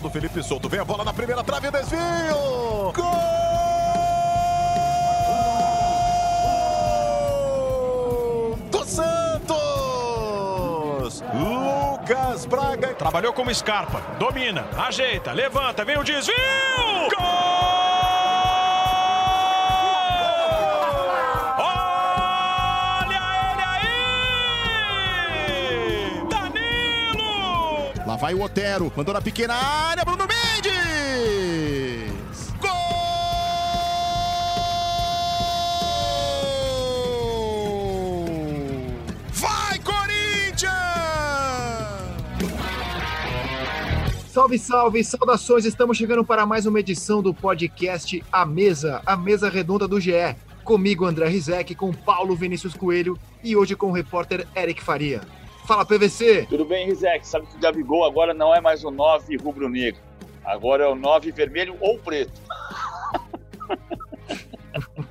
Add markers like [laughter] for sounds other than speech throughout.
do Felipe Souto. Vem a bola na primeira trave, desvio! Gol! do Santos! Lucas Braga. Trabalhou como Scarpa. Domina, ajeita, levanta, vem o desvio! Gol! Vai o Otero, mandou na pequena área, Bruno Mendes! Gol! Vai, Corinthians! Salve, salve, saudações! Estamos chegando para mais uma edição do podcast A Mesa, a mesa redonda do GE. Comigo, André Rizek, com Paulo Vinícius Coelho e hoje com o repórter Eric Faria. Fala, PVC! Tudo bem, Rizek? Sabe que o Gabigol agora não é mais o 9 rubro-negro. Agora é o 9 vermelho ou preto. [laughs]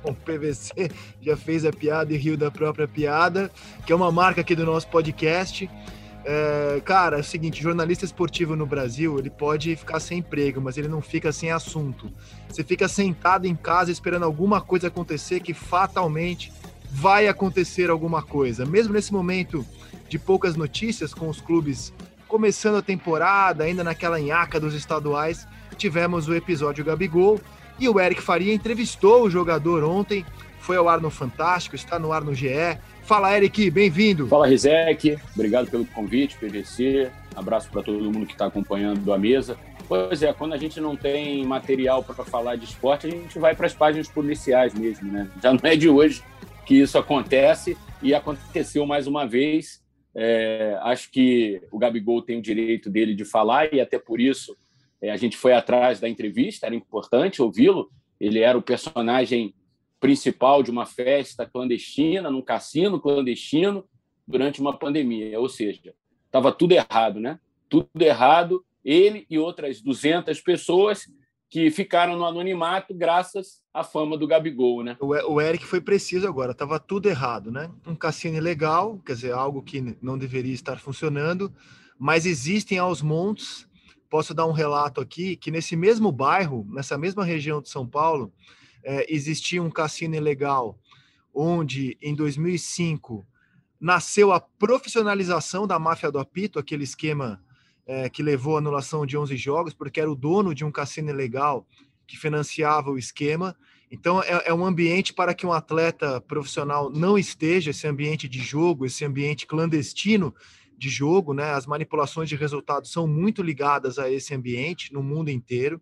O PVC já fez a piada e riu da própria piada, que é uma marca aqui do nosso podcast. É, cara, é o seguinte, jornalista esportivo no Brasil, ele pode ficar sem emprego, mas ele não fica sem assunto. Você fica sentado em casa esperando alguma coisa acontecer que fatalmente vai acontecer alguma coisa. Mesmo nesse momento de poucas notícias com os clubes começando a temporada, ainda naquela nhaca dos estaduais, tivemos o episódio Gabigol e o Eric Faria entrevistou o jogador ontem, foi ao ar no Fantástico, está no ar no GE. Fala, Eric, bem-vindo. Fala, Rizek. Obrigado pelo convite, PVC. Abraço para todo mundo que está acompanhando a mesa. Pois é, quando a gente não tem material para falar de esporte, a gente vai para as páginas policiais mesmo, né? Já não é de hoje que isso acontece e aconteceu mais uma vez. É, acho que o Gabigol tem o direito dele de falar e até por isso é, a gente foi atrás da entrevista, era importante ouvi-lo. Ele era o personagem principal de uma festa clandestina, num cassino clandestino, durante uma pandemia. Ou seja, estava tudo errado, né? Tudo errado. Ele e outras 200 pessoas que ficaram no anonimato graças à fama do Gabigol, né? O Eric foi preciso agora, estava tudo errado, né? Um cassino ilegal, quer dizer, algo que não deveria estar funcionando, mas existem aos montes. Posso dar um relato aqui que nesse mesmo bairro, nessa mesma região de São Paulo, é, existia um cassino ilegal, onde em 2005 nasceu a profissionalização da máfia do apito, aquele esquema é, que levou à anulação de 11 jogos, porque era o dono de um cassino ilegal que financiava o esquema. Então, é, é, um ambiente para que um atleta profissional não esteja, esse ambiente de jogo, esse ambiente clandestino de jogo, né? As manipulações de resultados são muito ligadas a esse ambiente no mundo inteiro.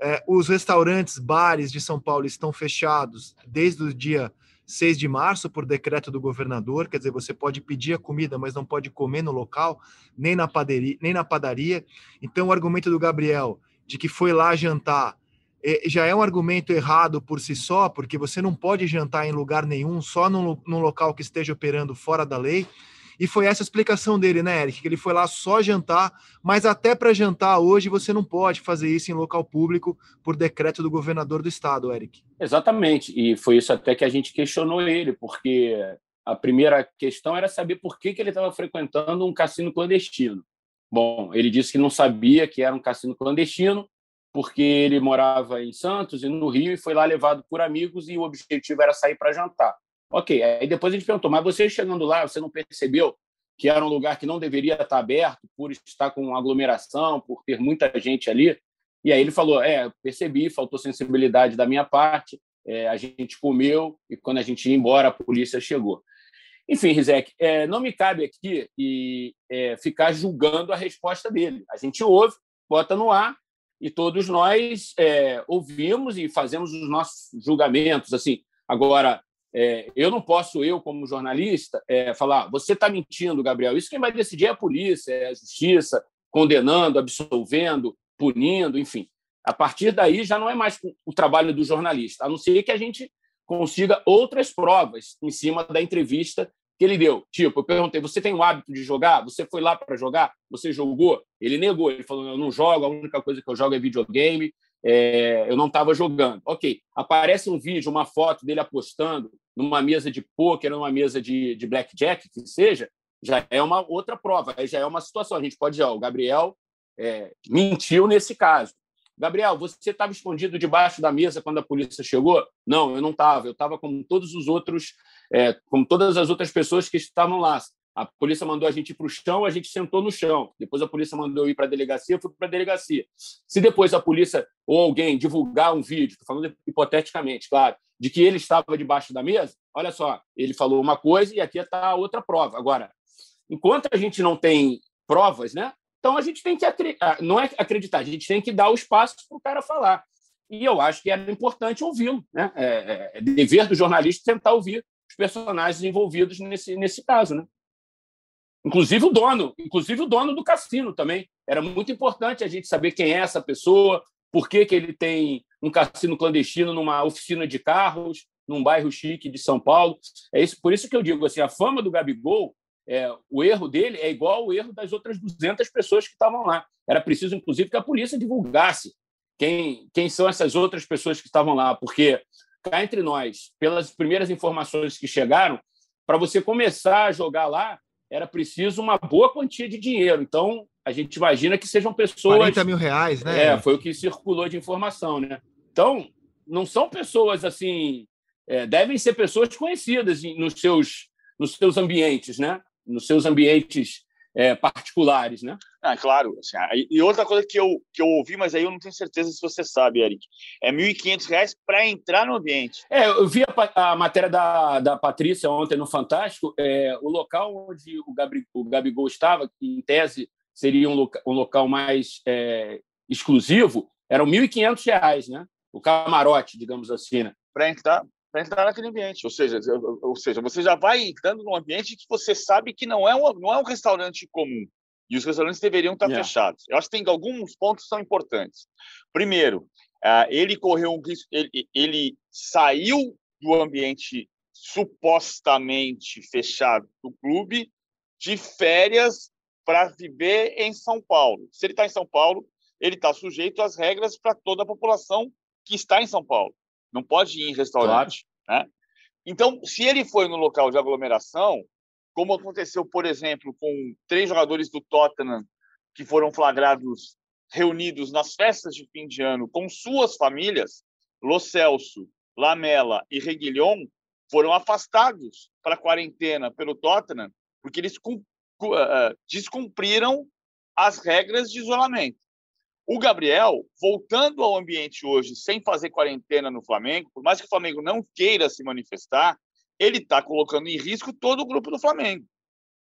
É, os restaurantes, bares de São Paulo estão fechados desde o dia 6 de março, por decreto do governador, quer dizer, você pode pedir a comida, mas não pode comer no local, nem na padaria. Nem na padaria. Então, o argumento do Gabriel de que foi lá jantar é, já é um argumento errado por si só, porque você não pode jantar em lugar nenhum, só num, local que esteja operando fora da lei. E foi essa a explicação dele, né, Eric? Que ele foi lá só jantar, mas até para jantar hoje você não pode fazer isso em local público por decreto do governador do estado, Eric. Exatamente. E foi isso até que a gente questionou ele, porque a primeira questão era saber por que, que ele estava frequentando um cassino clandestino. Bom, ele disse que não sabia que era um cassino clandestino, porque ele morava em Santos e no Rio e foi lá levado por amigos e o objetivo era sair para jantar. Ok, aí depois a gente perguntou, mas você chegando lá, você não percebeu que era um lugar que não deveria estar aberto por estar com aglomeração, por ter muita gente ali? E aí ele falou, é, percebi, faltou sensibilidade da minha parte, é, a gente comeu e quando a gente ia embora a polícia chegou. Enfim, Rizek, é, não me cabe aqui e, é, ficar julgando a resposta dele. A gente ouve, bota no ar e todos nós é, ouvimos e fazemos os nossos julgamentos. Assim, agora é, eu não posso, eu como jornalista, é, falar, você está mentindo, Gabriel. Isso quem vai decidir é a polícia, é a justiça, condenando, absolvendo, punindo, enfim. A partir daí já não é mais o trabalho do jornalista, a não ser que a gente consiga outras provas em cima da entrevista que ele deu. Tipo, eu perguntei: você tem o hábito de jogar? Você foi lá para jogar? Você jogou? Ele negou. Ele falou: eu não jogo, a única coisa que eu jogo é videogame é, eu não estava jogando. Ok, aparece um vídeo, uma foto dele apostando numa mesa de pôquer, numa mesa de, de blackjack, que seja, já é uma outra prova, já é uma situação. A gente pode dizer, ó, o Gabriel é, mentiu nesse caso. Gabriel, você estava escondido debaixo da mesa quando a polícia chegou? Não, eu não estava. Eu estava como todos os outros, é, como todas as outras pessoas que estavam lá. A polícia mandou a gente ir para o chão, a gente sentou no chão. Depois a polícia mandou eu ir para a delegacia, eu fui para a delegacia. Se depois a polícia ou alguém divulgar um vídeo, estou falando hipoteticamente, claro, de que ele estava debaixo da mesa, olha só, ele falou uma coisa e aqui está outra prova. Agora, enquanto a gente não tem provas, né? Então a gente tem que ah, não é acreditar, a gente tem que dar o espaço para o cara falar. E eu acho que era importante ouvi-lo, né? É, é, é, dever do jornalista tentar ouvir os personagens envolvidos nesse nesse caso, né? Inclusive o dono, inclusive o dono do cassino também. Era muito importante a gente saber quem é essa pessoa, por que, que ele tem um cassino clandestino numa oficina de carros, num bairro chique de São Paulo. É isso, por isso que eu digo assim, a fama do Gabigol é, o erro dele é igual ao erro das outras 200 pessoas que estavam lá. Era preciso, inclusive, que a polícia divulgasse quem, quem são essas outras pessoas que estavam lá, porque cá entre nós, pelas primeiras informações que chegaram, para você começar a jogar lá, era preciso uma boa quantia de dinheiro. Então, a gente imagina que sejam pessoas. 40 mil reais, né? É, foi o que circulou de informação, né? Então, não são pessoas assim. É, devem ser pessoas conhecidas nos seus, nos seus ambientes, né? nos seus ambientes é, particulares, né? Ah, claro. Assim, e outra coisa que eu, que eu ouvi, mas aí eu não tenho certeza se você sabe, Eric, é R$ 1.500 para entrar no ambiente. É, eu vi a, a, matéria da, da Patrícia ontem no Fantástico, é, o local onde o, Gabri, o Gabigol estava, que em tese seria um, loca, um local mais é, exclusivo, eram R$ 1.500, né? O camarote, digamos assim, né? Para entrar, para entrar naquele ambiente. Ou seja, ou seja, você já vai entrando num ambiente que você sabe que não é um, não é um restaurante comum. E os restaurantes deveriam estar yeah. fechados. Eu acho que tem alguns pontos que são importantes. Primeiro, uh, ele correu um risco, ele, ele saiu do ambiente supostamente fechado do clube de férias para viver em São Paulo. Se ele está em São Paulo, ele está sujeito às regras para toda a população que está em São Paulo não pode ir em restaurante. Claro. Né? Então, se ele foi no local de aglomeração, como aconteceu, por exemplo, com três jogadores do Tottenham que foram flagrados reunidos nas festas de fim de ano com suas famílias, Lo Celso, Lamela e Reguilhon, foram afastados para a quarentena pelo Tottenham porque eles eh, descumpriram as regras de isolamento. O Gabriel, voltando ao ambiente hoje, sem fazer quarentena no Flamengo, por mais que o Flamengo não queira se manifestar, ele está colocando em risco todo o grupo do Flamengo,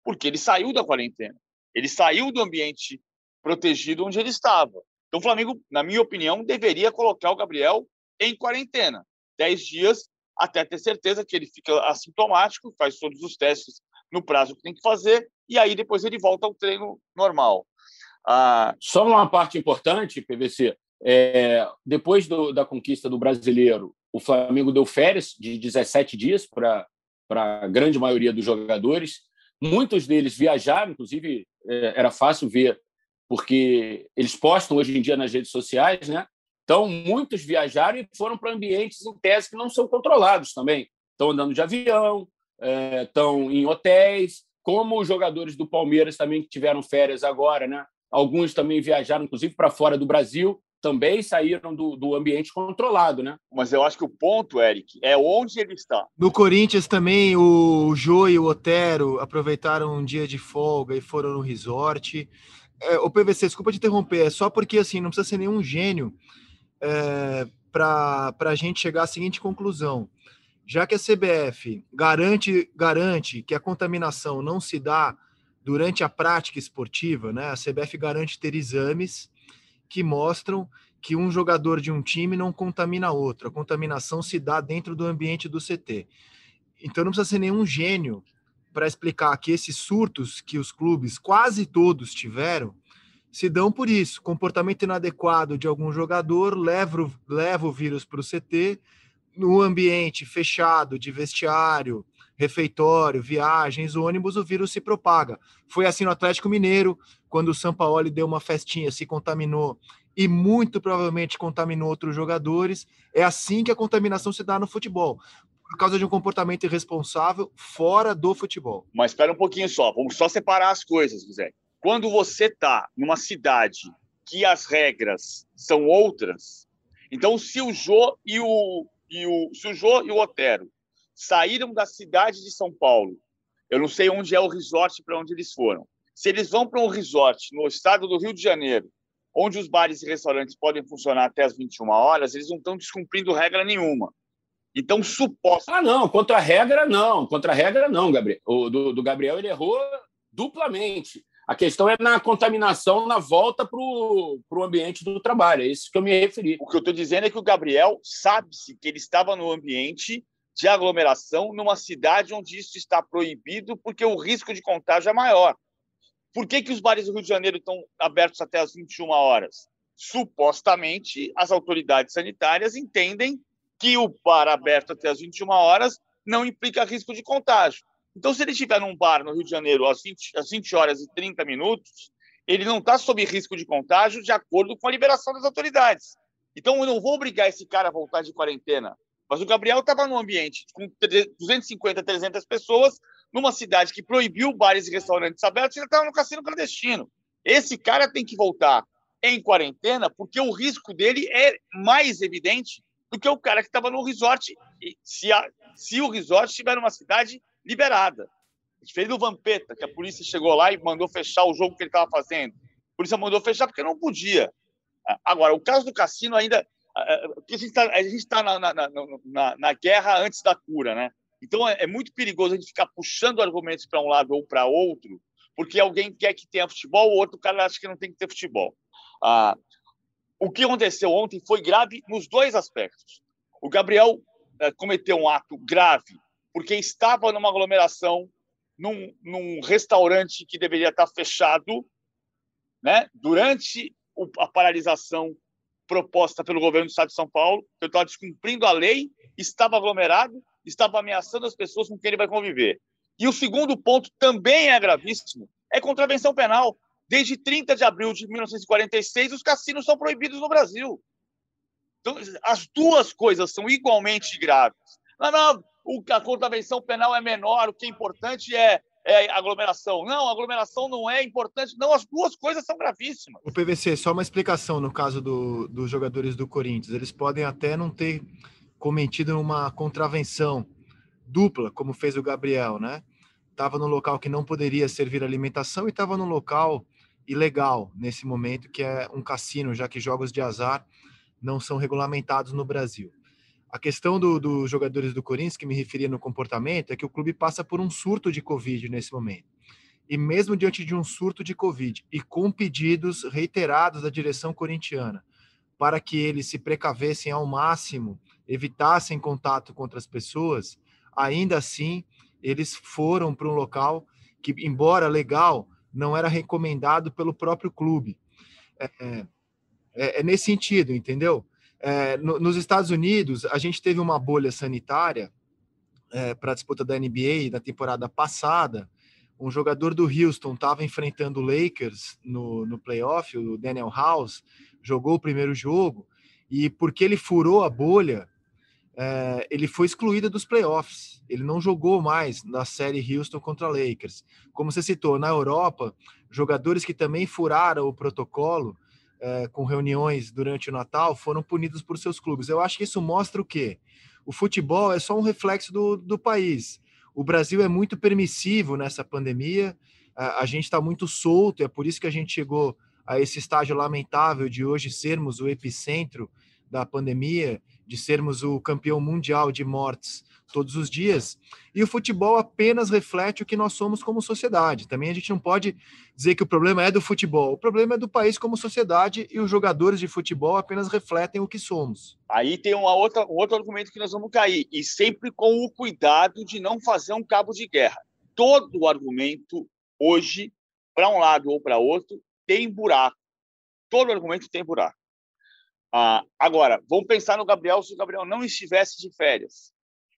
porque ele saiu da quarentena, ele saiu do ambiente protegido onde ele estava. Então, o Flamengo, na minha opinião, deveria colocar o Gabriel em quarentena, 10 dias, até ter certeza que ele fica assintomático, faz todos os testes no prazo que tem que fazer, e aí depois ele volta ao treino normal. Ah, só uma parte importante, PVC. É, depois do, da conquista do brasileiro, o Flamengo deu férias de 17 dias para a grande maioria dos jogadores. Muitos deles viajaram, inclusive é, era fácil ver, porque eles postam hoje em dia nas redes sociais, né? Então, muitos viajaram e foram para ambientes em tese que não são controlados também. Estão andando de avião, é, estão em hotéis, como os jogadores do Palmeiras também que tiveram férias agora, né? Alguns também viajaram, inclusive, para fora do Brasil, também saíram do, do ambiente controlado, né? Mas eu acho que o ponto, Eric, é onde ele está. No Corinthians também, o Jô e o Otero aproveitaram um dia de folga e foram no resort. É, o PVC, desculpa te interromper, é só porque assim, não precisa ser nenhum gênio é, para a gente chegar à seguinte conclusão. Já que a CBF garante, garante que a contaminação não se dá durante a prática esportiva, né, a CBF garante ter exames que mostram que um jogador de um time não contamina outro. A contaminação se dá dentro do ambiente do CT. Então não precisa ser nenhum gênio para explicar que esses surtos que os clubes quase todos tiveram se dão por isso. Comportamento inadequado de algum jogador leva, leva o vírus para o CT no ambiente fechado de vestiário, refeitório, viagens, ônibus, o vírus se propaga. Foi assim no Atlético Mineiro, quando o Sampaoli deu uma festinha, se contaminou e muito provavelmente contaminou outros jogadores. É assim que a contaminação se dá no futebol, por causa de um comportamento irresponsável fora do futebol. Mas espera um pouquinho só, vamos só separar as coisas, José. Quando você está numa cidade que as regras são outras, então se o Jô e o, e o, se o, Jô e o Otero saíram da cidade de São Paulo, eu não sei onde é o resort para onde eles foram. Se eles vão para um resort no estado do Rio de Janeiro, onde os bares e restaurantes podem funcionar até as 21 horas, eles não estão descumprindo regra nenhuma. Então, suposto. Ah, não, contra a regra, não. Contra a regra, não, Gabriel. O do, do Gabriel, ele errou duplamente. A questão é na contaminação na volta para o ambiente do trabalho. É isso que eu me referi. O que eu estou dizendo é que o Gabriel sabe-se que ele estava no ambiente de aglomeração numa cidade onde isso está proibido porque o risco de contágio é maior. Por que, que os bares do Rio de Janeiro estão abertos até as 21 horas? Supostamente, as autoridades sanitárias entendem que o bar aberto até as 21 horas não implica risco de contágio. Então, se ele estiver num bar no Rio de Janeiro às 20, às 20 horas e 30 minutos, ele não está sob risco de contágio de acordo com a liberação das autoridades. Então, eu não vou obrigar esse cara a voltar de quarentena. Mas o Gabriel estava num ambiente com 250, 300 pessoas, numa cidade que proibiu bares e restaurantes abertos, ele estava no cassino clandestino. Esse cara tem que voltar em quarentena, porque o risco dele é mais evidente do que o cara que estava no resort, se, a, se o resort estiver numa cidade liberada. Diferente do Vampeta, que a polícia chegou lá e mandou fechar o jogo que ele estava fazendo. A polícia mandou fechar porque não podia. Agora, o caso do cassino ainda. A gente está tá na, na, na, na, guerra antes da cura, né? Então é, é muito perigoso a gente ficar puxando argumentos para um lado ou para outro, porque alguém quer que tenha futebol, o outro cara acha que não tem que ter futebol. Ah, o que aconteceu ontem foi grave nos dois aspectos. O Gabriel eh, cometeu um ato grave porque estava numa aglomeração, num, num restaurante que deveria estar fechado, né? durante a paralisação proposta pelo governo do Estado de São Paulo, ele estava descumprindo a lei, estava aglomerado, estava ameaçando as pessoas com quem ele vai conviver. E o segundo ponto também é gravíssimo, é contravenção penal. Desde 30 de abril de 1946, os cassinos são proibidos no Brasil. Então, as duas coisas são igualmente graves. Não, não, a contravenção penal é menor, o que é importante é, é aglomeração. Não, aglomeração não é importante. Não, as duas coisas são gravíssimas. O PVC, só uma explicação no caso do, dos jogadores do Corinthians. Eles podem até não ter cometido uma contravenção dupla, como fez o Gabriel, né? Estava no local que não poderia servir alimentação e estava no local ilegal nesse momento, que é um cassino, já que jogos de azar não são regulamentados no Brasil. A questão dos do jogadores do Corinthians, que me referia no comportamento, é que o clube passa por um surto de Covid nesse momento. E mesmo diante de um surto de Covid e com pedidos reiterados da direção corintiana para que eles se precavessem ao máximo, evitassem contato com outras pessoas, ainda assim eles foram para um local que, embora legal, não era recomendado pelo próprio clube. É, é, é, é nesse sentido, entendeu? É, no, nos Estados Unidos, a gente teve uma bolha sanitária é, para a disputa da NBA na temporada passada. Um jogador do Houston estava enfrentando o Lakers no, no playoff, o Daniel House, jogou o primeiro jogo, e porque ele furou a bolha, é, ele foi excluído dos playoffs. Ele não jogou mais na série Houston contra Lakers. Como você citou, na Europa, jogadores que também furaram o protocolo com reuniões durante o Natal foram punidos por seus clubes. Eu acho que isso mostra o quê? O futebol é só um reflexo do, do país. O Brasil é muito permissivo nessa pandemia, a, a gente está muito solto, é por isso que a gente chegou a esse estágio lamentável de hoje sermos o epicentro da pandemia de sermos o campeão mundial de mortes todos os dias, e o futebol apenas reflete o que nós somos como sociedade. Também a gente não pode dizer que o problema é do futebol, o problema é do país como sociedade e os jogadores de futebol apenas refletem o que somos. Aí tem uma outra, um outro argumento que nós vamos cair, e sempre com o cuidado de não fazer um cabo de guerra. Todo argumento hoje, para um lado ou para outro, tem buraco. Todo argumento tem buraco. Ah, agora, vamos pensar no Gabriel se o Gabriel não estivesse de férias.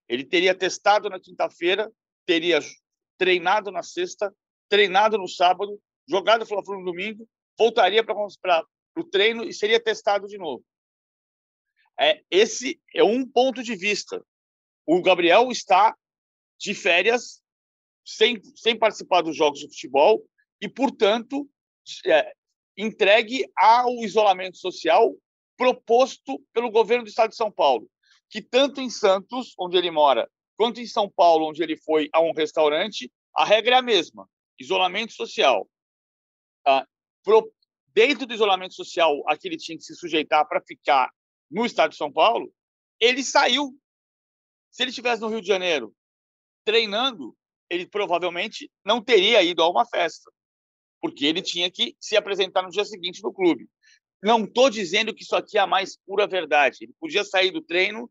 Ele teria testado na quinta-feira, teria treinado na sexta, treinado no sábado, jogado Fla-Flu no domingo, voltaria para o treino e seria testado de novo. É, esse é um ponto de vista. O Gabriel está de férias, sem, sem participar dos jogos de futebol, e, portanto, é, entregue ao isolamento social proposto pelo governo do estado de São Paulo, que tanto em Santos, onde ele mora, quanto em São Paulo, onde ele foi a um restaurante, a regra é a mesma: isolamento social. Ah, pro, dentro do isolamento social a que ele tinha que se sujeitar para ficar no estado de São Paulo, ele saiu. Se ele estivesse no Rio de Janeiro treinando, ele provavelmente não teria ido a uma festa, porque ele tinha que se apresentar no dia seguinte no clube. Não estou dizendo que isso aqui é a mais pura verdade. Ele podia sair do treino,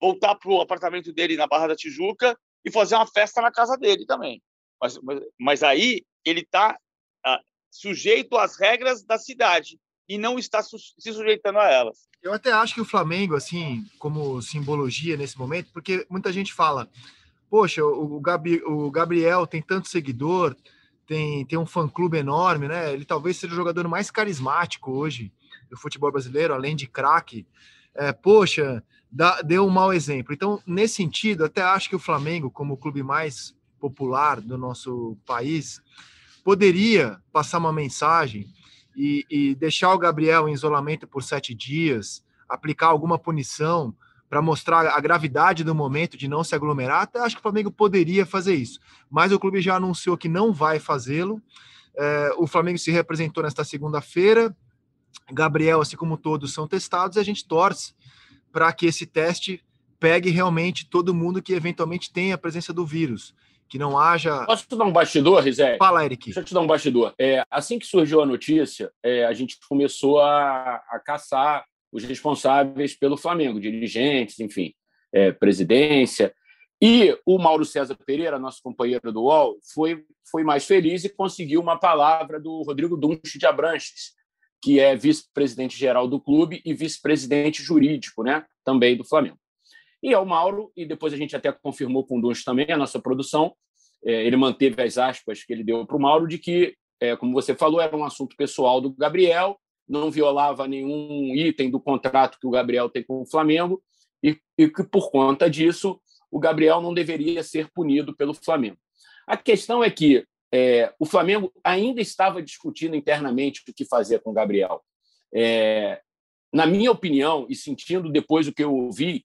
voltar para o apartamento dele na Barra da Tijuca e fazer uma festa na casa dele também. Mas, mas, mas aí ele está ah, sujeito às regras da cidade e não está su se sujeitando a elas. Eu até acho que o Flamengo, assim, como simbologia nesse momento, porque muita gente fala, poxa, o, Gabi, o Gabriel tem tanto seguidor, tem, tem um fã-clube enorme, né? Ele talvez seja o jogador mais carismático hoje do futebol brasileiro, além de craque. É, poxa, dá, deu um mau exemplo. Então, nesse sentido, até acho que o Flamengo, como o clube mais popular do nosso país, poderia passar uma mensagem e, e deixar o Gabriel em isolamento por sete dias, aplicar alguma punição para mostrar a gravidade do momento de não se aglomerar, até acho que o Flamengo poderia fazer isso. Mas o clube já anunciou que não vai fazê-lo. É, o Flamengo se representou nesta segunda-feira. Gabriel, assim como todos, são testados e a gente torce para que esse teste pegue realmente todo mundo que eventualmente tenha a presença do vírus. Que não haja. Posso te dar um bastidor, Rizé? Fala, Eric. Deixa eu te dar um bastidor. É, assim que surgiu a notícia, é, a gente começou a, a caçar os responsáveis pelo Flamengo, dirigentes, enfim, é, presidência. E o Mauro César Pereira, nosso companheiro do UOL, foi, foi mais feliz e conseguiu uma palavra do Rodrigo Dunst de Abranches, que é vice-presidente geral do clube e vice-presidente jurídico, né, também do Flamengo. E é o Mauro, e depois a gente até confirmou com o Dunst também, a nossa produção, é, ele manteve as aspas que ele deu para o Mauro de que, é, como você falou, era um assunto pessoal do Gabriel, não violava nenhum item do contrato que o Gabriel tem com o Flamengo e, e que, por conta disso, o Gabriel não deveria ser punido pelo Flamengo. A questão é que é, o Flamengo ainda estava discutindo internamente o que fazer com o Gabriel. É, na minha opinião, e sentindo depois o que eu ouvi,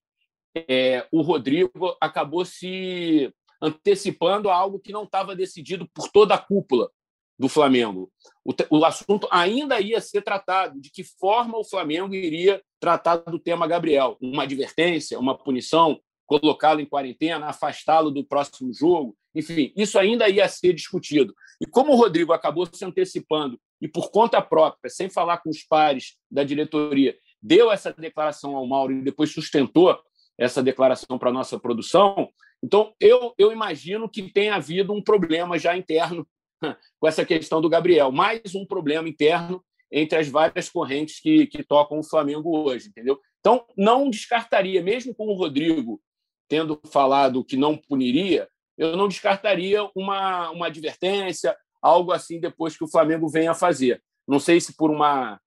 é, o Rodrigo acabou se antecipando a algo que não estava decidido por toda a cúpula do Flamengo. O, o, assunto ainda ia ser tratado, de que forma o Flamengo iria tratar do tema Gabriel. Uma advertência, uma punição, colocá-lo em quarentena, afastá-lo do próximo jogo. Enfim, isso ainda ia ser discutido. E como o Rodrigo acabou se antecipando e, por conta própria, sem falar com os pares da diretoria, deu essa declaração ao Mauro e depois sustentou essa declaração para a nossa produção, então eu, eu imagino que tenha havido um problema já interno [laughs] com essa questão do Gabriel. Mais um problema interno entre as várias correntes que, que tocam o Flamengo hoje, entendeu? Então, não descartaria, mesmo com o Rodrigo tendo falado que não puniria, eu não descartaria uma, uma advertência, algo assim, depois que o Flamengo venha a fazer. Não sei se por uma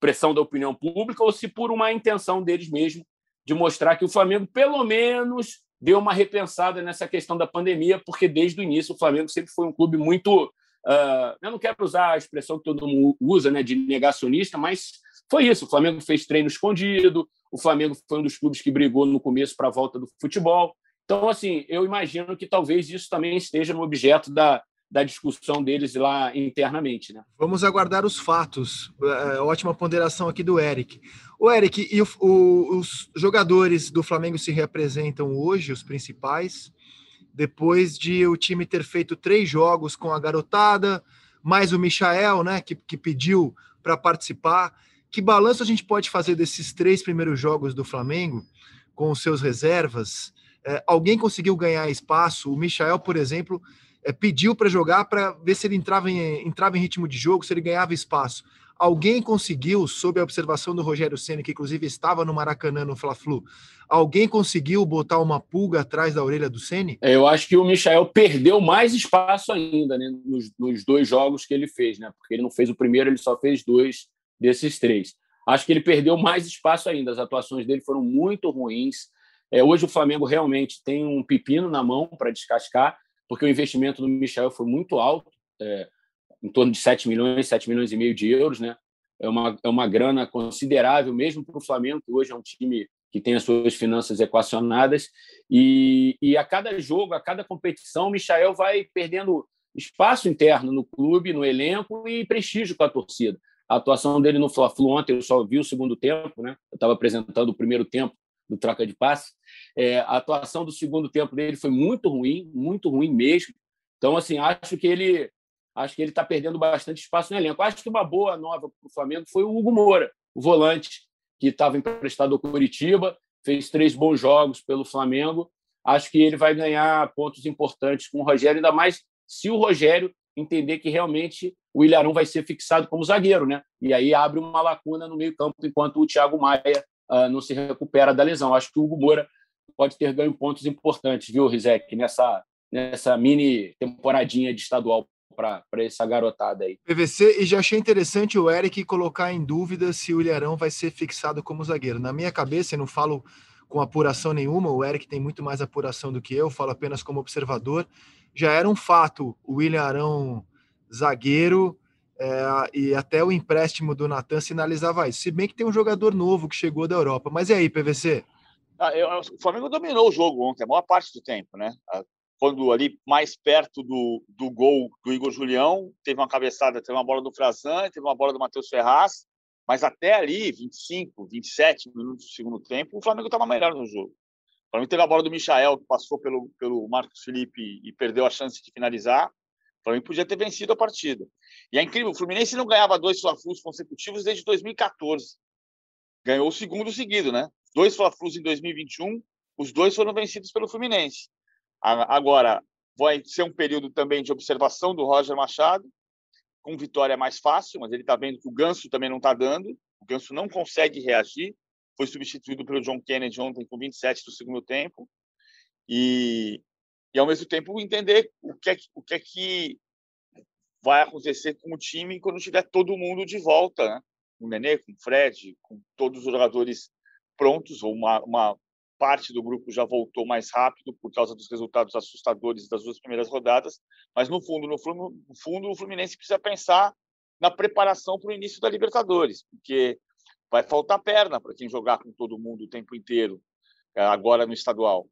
pressão da opinião pública ou se por uma intenção deles mesmos de mostrar que o Flamengo, pelo menos, deu uma repensada nessa questão da pandemia, porque desde o início o Flamengo sempre foi um clube muito. Uh, eu não quero usar a expressão que todo mundo usa, né, de negacionista, mas foi isso. O Flamengo fez treino escondido, o Flamengo foi um dos clubes que brigou no começo para a volta do futebol. Então, assim, eu imagino que talvez isso também esteja no objeto da, da discussão deles lá internamente. Né? Vamos aguardar os fatos. É, ótima ponderação aqui do Eric. O Eric, e o, o, os jogadores do Flamengo se representam hoje, os principais, depois de o time ter feito três jogos com a garotada, mais o Michael, né, que, que pediu para participar. Que balanço a gente pode fazer desses três primeiros jogos do Flamengo com os seus reservas? É, alguém conseguiu ganhar espaço? O Michael, por exemplo, é, pediu para jogar para ver se ele entrava em, entrava em ritmo de jogo, se ele ganhava espaço. Alguém conseguiu, sob a observação do Rogério Senna, que inclusive estava no Maracanã no Fla-Flu, alguém conseguiu botar uma pulga atrás da orelha do Ceni? É, eu acho que o Michael perdeu mais espaço ainda né, nos, nos, dois jogos que ele fez, né? Porque ele não fez o primeiro, ele só fez dois desses três. Acho que ele perdeu mais espaço ainda. As atuações dele foram muito ruins. É, hoje o Flamengo realmente tem um pepino na mão para descascar, porque o investimento do Michel foi muito alto. É, em torno de 7 milhões, 7 milhões e meio de euros, né? É uma, é uma grana considerável, mesmo para o Flamengo, que hoje é um time que tem as suas finanças equacionadas. E, e a cada jogo, a cada competição, o Michael vai perdendo espaço interno no clube, no elenco e prestígio com a torcida. A atuação dele no Fla-Flu ontem, eu só vi o segundo tempo, né? Eu estava apresentando o primeiro tempo do troca de passe. É, a atuação do segundo tempo dele foi muito ruim, muito ruim mesmo. Então, assim, acho que ele acho que ele está perdendo bastante espaço no elenco. Acho que uma boa nova para o Flamengo foi o Hugo Moura, o volante, que estava emprestado ao Curitiba, fez três bons jogos pelo Flamengo. Acho que ele vai ganhar pontos importantes com o Rogério, ainda mais se o Rogério entender que realmente o Ilharão vai ser fixado como zagueiro, né? E aí abre uma lacuna no meio-campo enquanto o Thiago Maia uh, não se recupera da lesão. Acho que o Hugo Moura pode ter ganho pontos importantes, viu, Rizek, nessa, nessa mini temporadinha de estadual para essa garotada aí. PVC, e já achei interessante o Eric colocar em dúvida se o Ilharão vai ser fixado como zagueiro. Na minha cabeça, eu não falo com apuração nenhuma, o Eric tem muito mais apuração do que eu, falo apenas como observador. Já era um fato o William Arão zagueiro, é, e até o empréstimo do Natan sinalizava isso. Se bem que tem um jogador novo que chegou da Europa. Mas e aí, PVC? Ah, eu, o Flamengo dominou o jogo ontem, a maior parte do tempo, né? quando ali mais perto do, do gol do Igor Julião, teve uma cabeçada, teve uma bola do Frazan, teve uma bola do Matheus Ferraz, mas até ali, 25, 27 minutos do segundo tempo, o Flamengo estava melhor no jogo. O Flamengo teve a bola do Michael, que passou pelo, pelo Marcos Felipe e perdeu a chance de finalizar. Flamengo podia ter vencido a partida. E é incrível, o Fluminense não ganhava dois Fla-Flus consecutivos desde 2014. Ganhou o segundo seguido, né? Dois Fla-Flus em 2021, os dois foram vencidos pelo Fluminense. Agora, vai ser um período também de observação do Roger Machado, com vitória é mais fácil, mas ele está vendo que o Ganso também não está dando, o Ganso não consegue reagir, foi substituído pelo John Kennedy ontem com 27 do segundo tempo, e, e ao mesmo tempo entender o que, é, o que é que vai acontecer com o time quando tiver todo mundo de volta, né? o Nenê, com o Fred, com todos os jogadores prontos, ou uma, uma parte do grupo já voltou mais rápido por causa dos resultados assustadores das duas primeiras rodadas, mas no fundo, no fundo, o Fluminense precisa pensar na preparação para o início da Libertadores, porque vai faltar perna para quem jogar com todo mundo o tempo inteiro é, agora no estadual.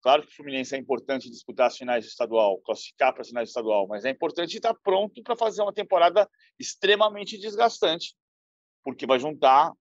Claro que o Fluminense é importante disputar as finais do estadual, classificar para as finais do estadual, mas é importante estar pronto para fazer uma temporada extremamente desgastante, porque vai juntar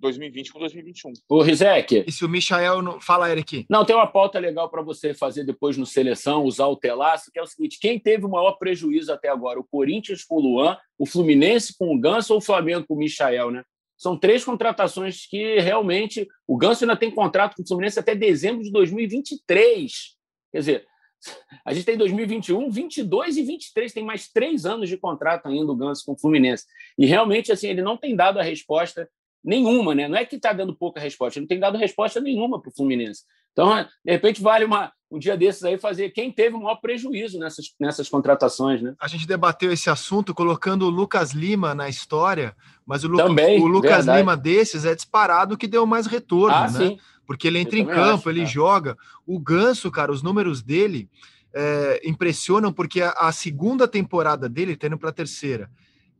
2020 com 2021. O Rizek. E se o Michael. Não... Fala, Eric. Não, tem uma pauta legal para você fazer depois no Seleção, usar o Telaço, que é o seguinte: quem teve o maior prejuízo até agora? O Corinthians com o Luan, o Fluminense com o Ganso ou o Flamengo com o Michael, né? São três contratações que realmente. O Ganso ainda tem contrato com o Fluminense até dezembro de 2023. Quer dizer, [laughs] a gente tem 2021, 22 e 23, tem mais três anos de contrato ainda o Ganso com o Fluminense. E realmente, assim, ele não tem dado a resposta nenhuma, né? Não é que está dando pouca resposta, ele não tem dado resposta nenhuma para o Fluminense. Então, de repente, vale uma, um dia desses aí fazer quem teve o maior prejuízo nessas, nessas contratações, né? A gente debateu esse assunto colocando o Lucas Lima na história, mas o, Lu Também, o Lucas verdade. Lima desses é disparado que deu mais retorno, ah, né? Sim. Porque ele entra Eu em campo, acho, ele é. joga. O Ganso, cara, os números dele é, impressionam porque a, a segunda temporada dele, tendo para a terceira,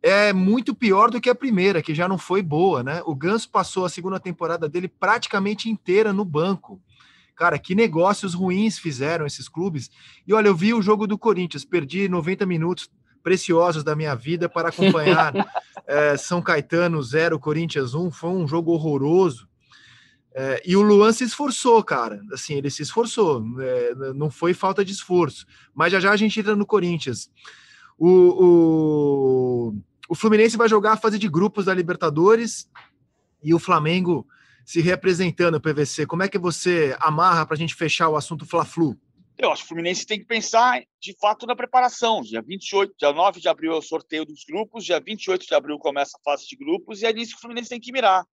é muito pior do que a primeira, que já não foi boa, né? O Ganso passou a segunda temporada dele praticamente inteira no banco. Cara, que negócios ruins fizeram esses clubes. E olha, eu vi o jogo do Corinthians, perdi 90 minutos preciosos da minha vida para acompanhar é, [laughs] São Caetano 0, Corinthians 1. Foi um jogo horroroso. É, e o Luan se esforçou, cara. Assim, ele se esforçou. É, não foi falta de esforço. Mas já já a gente entra no Corinthians. O, o, o Fluminense vai jogar a fase de grupos da Libertadores e o Flamengo se representando o PVC. Como é que você amarra para a gente fechar o assunto Fla-Flu? Eu acho que o Fluminense tem que pensar, de fato, na preparação. Dia 28, dia 9 de abril é o sorteio dos grupos, dia 28 de abril começa a fase de grupos, e é nisso que o Fluminense tem que mirar.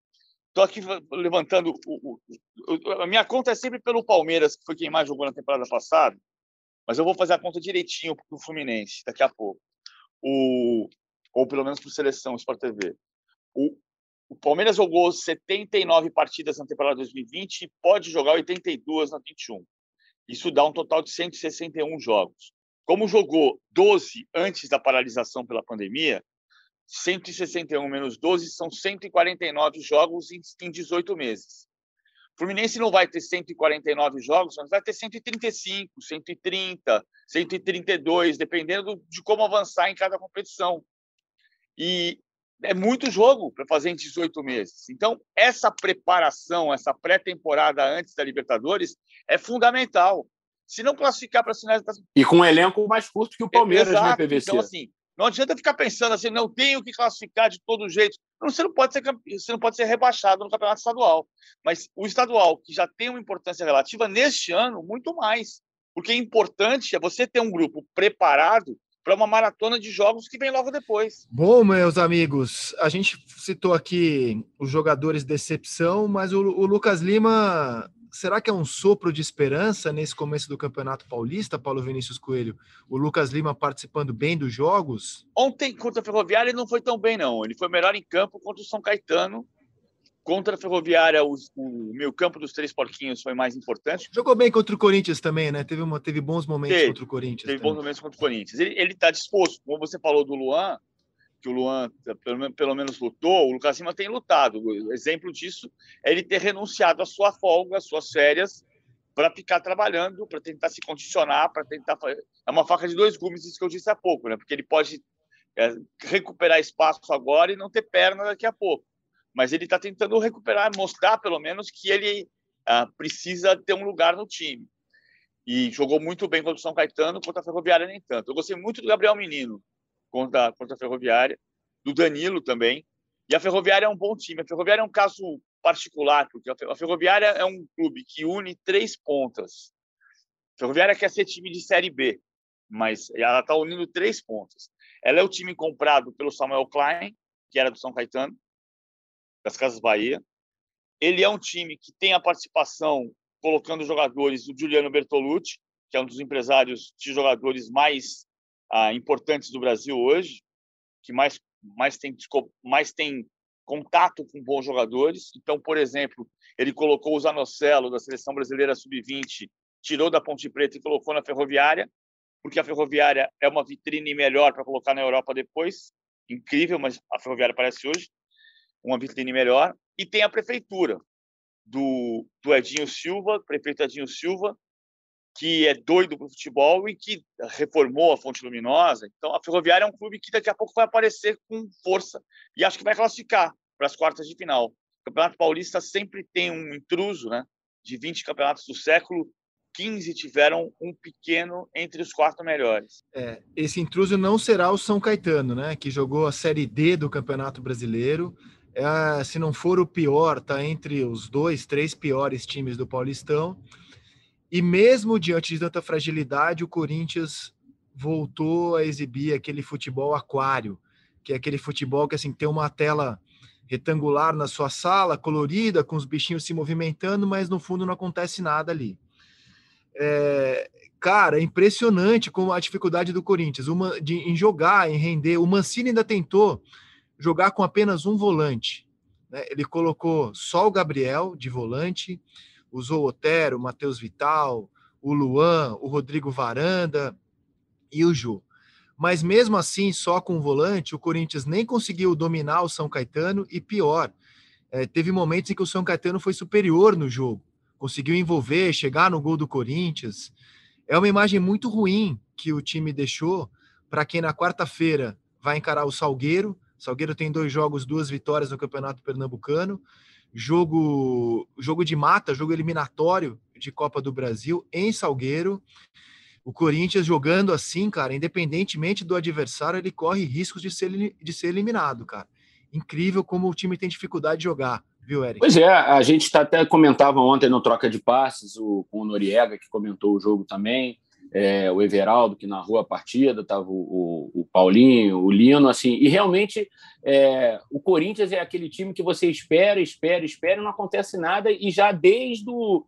Estou aqui levantando. O, o, a minha conta é sempre pelo Palmeiras, que foi quem mais jogou na temporada passada, mas eu vou fazer a conta direitinho para o Fluminense daqui a pouco. O, ou pelo menos por seleção Sport TV. O, o Palmeiras jogou 79 partidas na temporada 2020 e pode jogar 82 na 21. Isso dá um total de 161 jogos. Como jogou 12 antes da paralisação pela pandemia, 161 menos 12 são 149 jogos em 18 meses. O Fluminense não vai ter 149 jogos, mas vai ter 135, 130, 132, dependendo de como avançar em cada competição. E é muito jogo para fazer em 18 meses. Então, essa preparação, essa pré-temporada antes da Libertadores é fundamental. Se não classificar para as finais da... E com um elenco mais curto que o Palmeiras, né, Exato. né, PVC? Então, assim, não adianta ficar pensando assim, não tenho que classificar de todo jeito. Não, você, não pode ser, você não pode ser rebaixado no campeonato estadual. Mas o estadual, que já tem uma importância relativa, neste ano, muito mais. Porque é importante é você ter um grupo preparado para uma maratona de jogos que vem logo depois. Bom, meus amigos, a gente citou aqui os jogadores decepção, mas o, o Lucas Lima, será que é um sopro de esperança nesse começo do Campeonato Paulista, Paulo Vinícius Coelho? O Lucas Lima participando bem dos jogos? Ontem contra a Ferroviária ele não foi tão bem não. Ele foi melhor em campo contra o São Caetano Contra a Ferroviária, o, o meio campo dos três porquinhos foi mais importante. Jogou bem contra o Corinthians também, né? Teve, uma, teve bons momentos teve, contra o Corinthians. Teve também. bons momentos contra o Corinthians. Ele está disposto, como você falou do Luan, que o Luan pelo, pelo menos lutou, o Lucas Lima tem lutado. O exemplo disso é ele ter renunciado à sua folga, às suas férias, para ficar trabalhando, para tentar se condicionar, para tentar. É uma faca de dois gumes, isso que eu disse há pouco, né? Porque ele pode é, recuperar espaço agora e não ter perna daqui a pouco mas ele está tentando recuperar, mostrar pelo menos que ele ah, precisa ter um lugar no time. E jogou muito bem contra o São Caetano, contra a Ferroviária nem tanto. Eu gostei muito do Gabriel Menino contra, contra a Ferroviária, do Danilo também. E a Ferroviária é um bom time. A Ferroviária é um caso particular, porque a Ferroviária é um clube que une três pontas. A Ferroviária quer ser time de Série B, mas ela está unindo três pontas. Ela é o time comprado pelo Samuel Klein, que era do São Caetano, das Casas Bahia. Ele é um time que tem a participação colocando jogadores do Juliano Bertolucci, que é um dos empresários de jogadores mais ah, importantes do Brasil hoje, que mais mais tem mais tem contato com bons jogadores. Então, por exemplo, ele colocou o Zanocelo da seleção brasileira sub-20, tirou da Ponte Preta e colocou na Ferroviária, porque a Ferroviária é uma vitrine melhor para colocar na Europa depois. Incrível, mas a Ferroviária aparece hoje uma vitrine melhor. E tem a prefeitura do, do Edinho Silva, prefeito Edinho Silva, que é doido para o futebol e que reformou a Fonte Luminosa. Então, a Ferroviária é um clube que daqui a pouco vai aparecer com força e acho que vai classificar para as quartas de final. O Campeonato Paulista sempre tem um intruso, né? De 20 campeonatos do século, 15 tiveram um pequeno entre os quatro melhores. É, esse intruso não será o São Caetano, né? Que jogou a Série D do Campeonato Brasileiro é, se não for o pior, está entre os dois, três piores times do Paulistão. E mesmo diante de tanta fragilidade, o Corinthians voltou a exibir aquele futebol aquário, que é aquele futebol que assim tem uma tela retangular na sua sala, colorida, com os bichinhos se movimentando, mas no fundo não acontece nada ali. É, cara, é impressionante como a dificuldade do Corinthians uma, de, em jogar, em render. O Mancini ainda tentou jogar com apenas um volante. Né? Ele colocou só o Gabriel de volante, usou o Otero, o Matheus Vital, o Luan, o Rodrigo Varanda e o Ju. Mas mesmo assim, só com o volante, o Corinthians nem conseguiu dominar o São Caetano e pior, é, teve momentos em que o São Caetano foi superior no jogo, conseguiu envolver, chegar no gol do Corinthians. É uma imagem muito ruim que o time deixou para quem na quarta-feira vai encarar o Salgueiro, Salgueiro tem dois jogos, duas vitórias no Campeonato Pernambucano. Jogo, jogo de mata, jogo eliminatório de Copa do Brasil em Salgueiro. O Corinthians jogando assim, cara, independentemente do adversário, ele corre riscos de ser, de ser eliminado, cara. Incrível como o time tem dificuldade de jogar, viu, Eric? Pois é, a gente tá até comentava ontem no Troca de Passes, o, com o Noriega, que comentou o jogo também é, o Everaldo, que narrou a partida, estava o, o, o, Paulinho, o Lino, assim, e realmente é, o Corinthians é aquele time que você espera, espera, espera, e não acontece nada, e já desde o.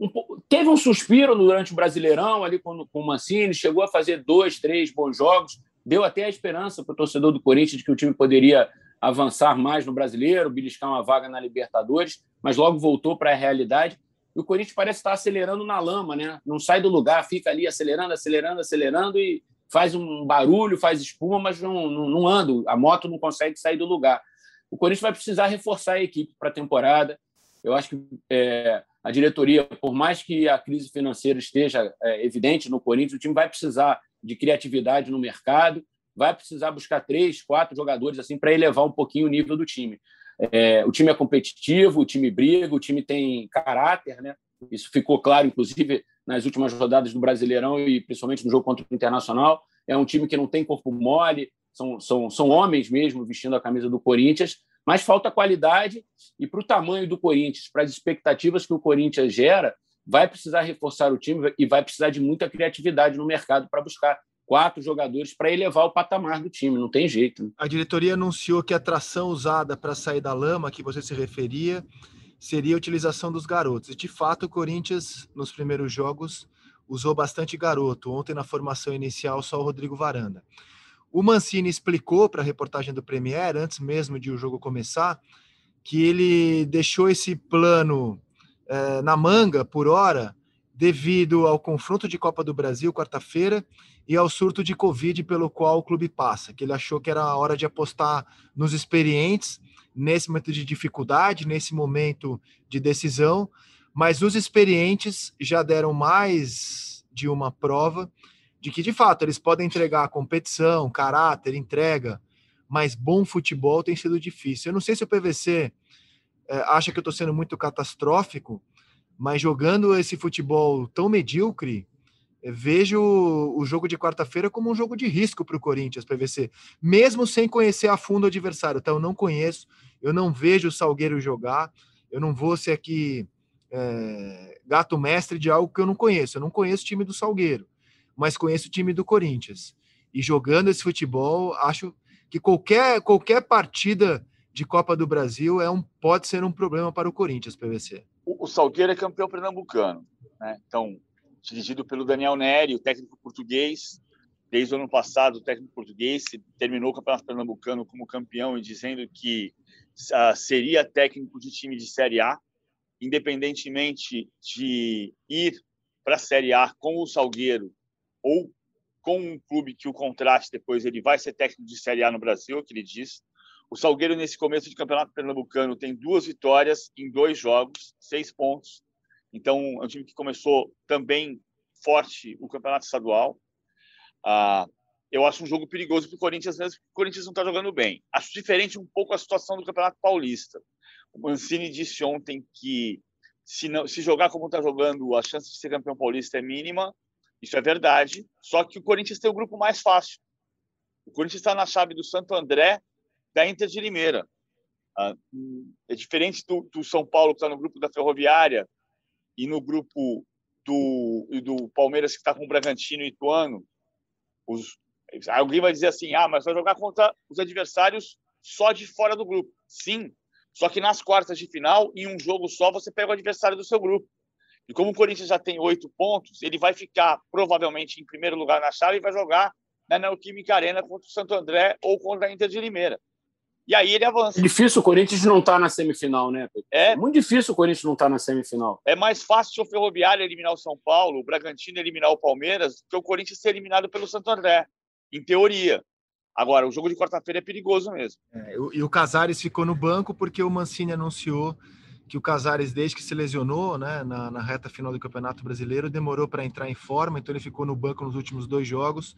Um, teve um suspiro durante o Brasileirão ali com, com o Mancini, chegou a fazer dois, três bons jogos, deu até a esperança para o torcedor do Corinthians de que o time poderia avançar mais no brasileiro, beliscar uma vaga na Libertadores, mas logo voltou para a realidade e o Corinthians parece estar acelerando na lama, né? Não sai do lugar, fica ali acelerando, acelerando, acelerando e faz um barulho, faz espuma, mas não, não, não anda, a moto não consegue sair do lugar. O Corinthians vai precisar reforçar a equipe para a temporada. Eu acho que é, a diretoria, por mais que a crise financeira esteja é, evidente no Corinthians, o time vai precisar de criatividade no mercado, vai precisar buscar três, quatro jogadores assim para elevar um pouquinho o nível do time. É, o time é competitivo, o time briga, o time tem caráter, né? Isso ficou claro, inclusive, nas últimas rodadas do Brasileirão e principalmente no jogo contra o Internacional. É um time que não tem corpo mole, são, são, são homens mesmo vestindo a camisa do Corinthians, mas falta qualidade e para o tamanho do Corinthians, para as expectativas que o Corinthians gera, vai precisar reforçar o time e vai precisar de muita criatividade no mercado para buscar quatro jogadores para elevar o patamar do time, não tem jeito. Né? A diretoria anunciou que a tração usada para sair da lama, que você se referia, seria a utilização dos garotos. E de fato, o Corinthians, nos primeiros jogos, usou bastante garoto. Ontem, na formação inicial, só o Rodrigo Varanda. O Mancini explicou para a reportagem do Premier, antes mesmo de o jogo começar, que ele deixou esse plano eh, na manga por hora devido ao confronto de Copa do Brasil quarta-feira e ao surto de Covid pelo qual o clube passa, que ele achou que era a hora de apostar nos experientes nesse momento de dificuldade, nesse momento de decisão, mas os experientes já deram mais de uma prova de que, de fato, eles podem entregar competição, caráter, entrega, mas bom futebol tem sido difícil. Eu não sei se o PVC é, acha que eu estou sendo muito catastrófico, mas jogando esse futebol tão medíocre, vejo o jogo de quarta-feira como um jogo de risco para o Corinthians, PVC, mesmo sem conhecer a fundo o adversário. Então, eu não conheço, eu não vejo o Salgueiro jogar, eu não vou ser aqui é, gato mestre de algo que eu não conheço. Eu não conheço o time do Salgueiro mas conheço o time do Corinthians. E jogando esse futebol, acho que qualquer, qualquer partida de Copa do Brasil é um, pode ser um problema para o Corinthians, PVC. O, o Salgueiro é campeão pernambucano, né? Então, dirigido pelo Daniel Neri, o técnico português. Desde o ano passado, o técnico português terminou o Campeonato Pernambucano como campeão e dizendo que uh, seria técnico de time de Série A, independentemente de ir para a Série A com o Salgueiro ou com um clube que o contraste depois, ele vai ser técnico de Série A no Brasil, que ele diz. O Salgueiro, nesse começo de campeonato pernambucano, tem duas vitórias em dois jogos, seis pontos. Então, é um time que começou também forte o campeonato estadual. Ah, eu acho um jogo perigoso para o Corinthians, mesmo porque o Corinthians não está jogando bem. Acho diferente um pouco a situação do Campeonato Paulista. O Mancini disse ontem que se, não, se jogar como está jogando, a chance de ser campeão paulista é mínima. Isso é verdade. Só que o Corinthians tem o grupo mais fácil. O Corinthians está na chave do Santo André, da Inter de Limeira. Ah, é diferente do, do São Paulo, que está no grupo da Ferroviária, e no grupo do, do Palmeiras, que está com o Bragantino e Ituano. Os, alguém vai dizer assim: ah, mas vai jogar contra os adversários só de fora do grupo. Sim, só que nas quartas de final, em um jogo só, você pega o adversário do seu grupo. E como o Corinthians já tem oito pontos, ele vai ficar provavelmente em primeiro lugar na chave e vai jogar na Neoquímica Arena contra o Santo André ou contra a Inter de Limeira. E aí ele avança. É difícil o Corinthians não estar tá na semifinal, né? É, é muito difícil o Corinthians não estar tá na semifinal. É mais fácil o Ferroviário eliminar o São Paulo, o Bragantino eliminar o Palmeiras, do que o Corinthians ser eliminado pelo Santo André, em teoria. Agora, o jogo de quarta-feira é perigoso mesmo. É, e o Casares ficou no banco porque o Mancini anunciou que o Casares, desde que se lesionou né, na, na reta final do Campeonato Brasileiro, demorou para entrar em forma, então ele ficou no banco nos últimos dois jogos.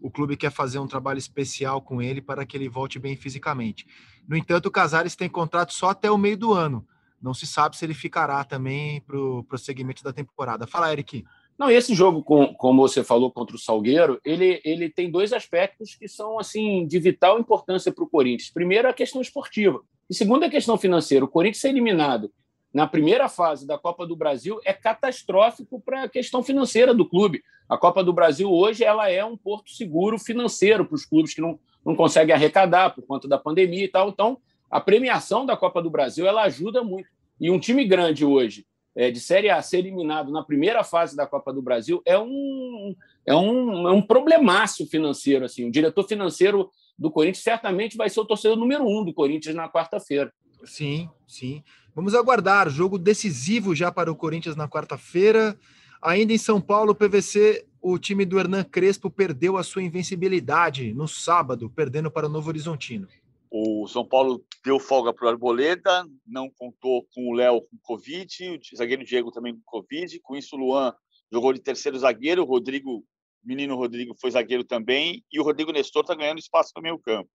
O clube quer fazer um trabalho especial com ele para que ele volte bem fisicamente. No entanto, o Casares tem contrato só até o meio do ano. Não se sabe se ele ficará também para o prosseguimento da temporada. Fala, Eric. Não, esse jogo, com, como você falou, contra o Salgueiro, ele, ele tem dois aspectos que são assim de vital importância para o Corinthians. Primeiro, a questão esportiva. E segundo, a questão financeira. O Corinthians ser eliminado na primeira fase da Copa do Brasil é catastrófico para a questão financeira do clube. A Copa do Brasil hoje ela é um porto seguro financeiro para os clubes que não, não conseguem arrecadar por conta da pandemia e tal. Então, a premiação da Copa do Brasil ela ajuda muito. E um time grande hoje é, de Série A ser eliminado na primeira fase da Copa do Brasil é um, é um, é um problemaço financeiro. Assim. O diretor financeiro do Corinthians certamente vai ser o torcedor número um do Corinthians na quarta-feira. Sim, sim. Vamos aguardar. Jogo decisivo já para o Corinthians na quarta-feira. Ainda em São Paulo, PVC, o time do Hernan Crespo perdeu a sua invencibilidade no sábado, perdendo para o Novo Horizontino. O São Paulo deu folga para o Arboleda, não contou com o Léo com Covid, o zagueiro Diego também com Covid. Com isso, o Luan jogou de terceiro zagueiro, o Rodrigo, menino Rodrigo, foi zagueiro também, e o Rodrigo Nestor está ganhando espaço no meio campo.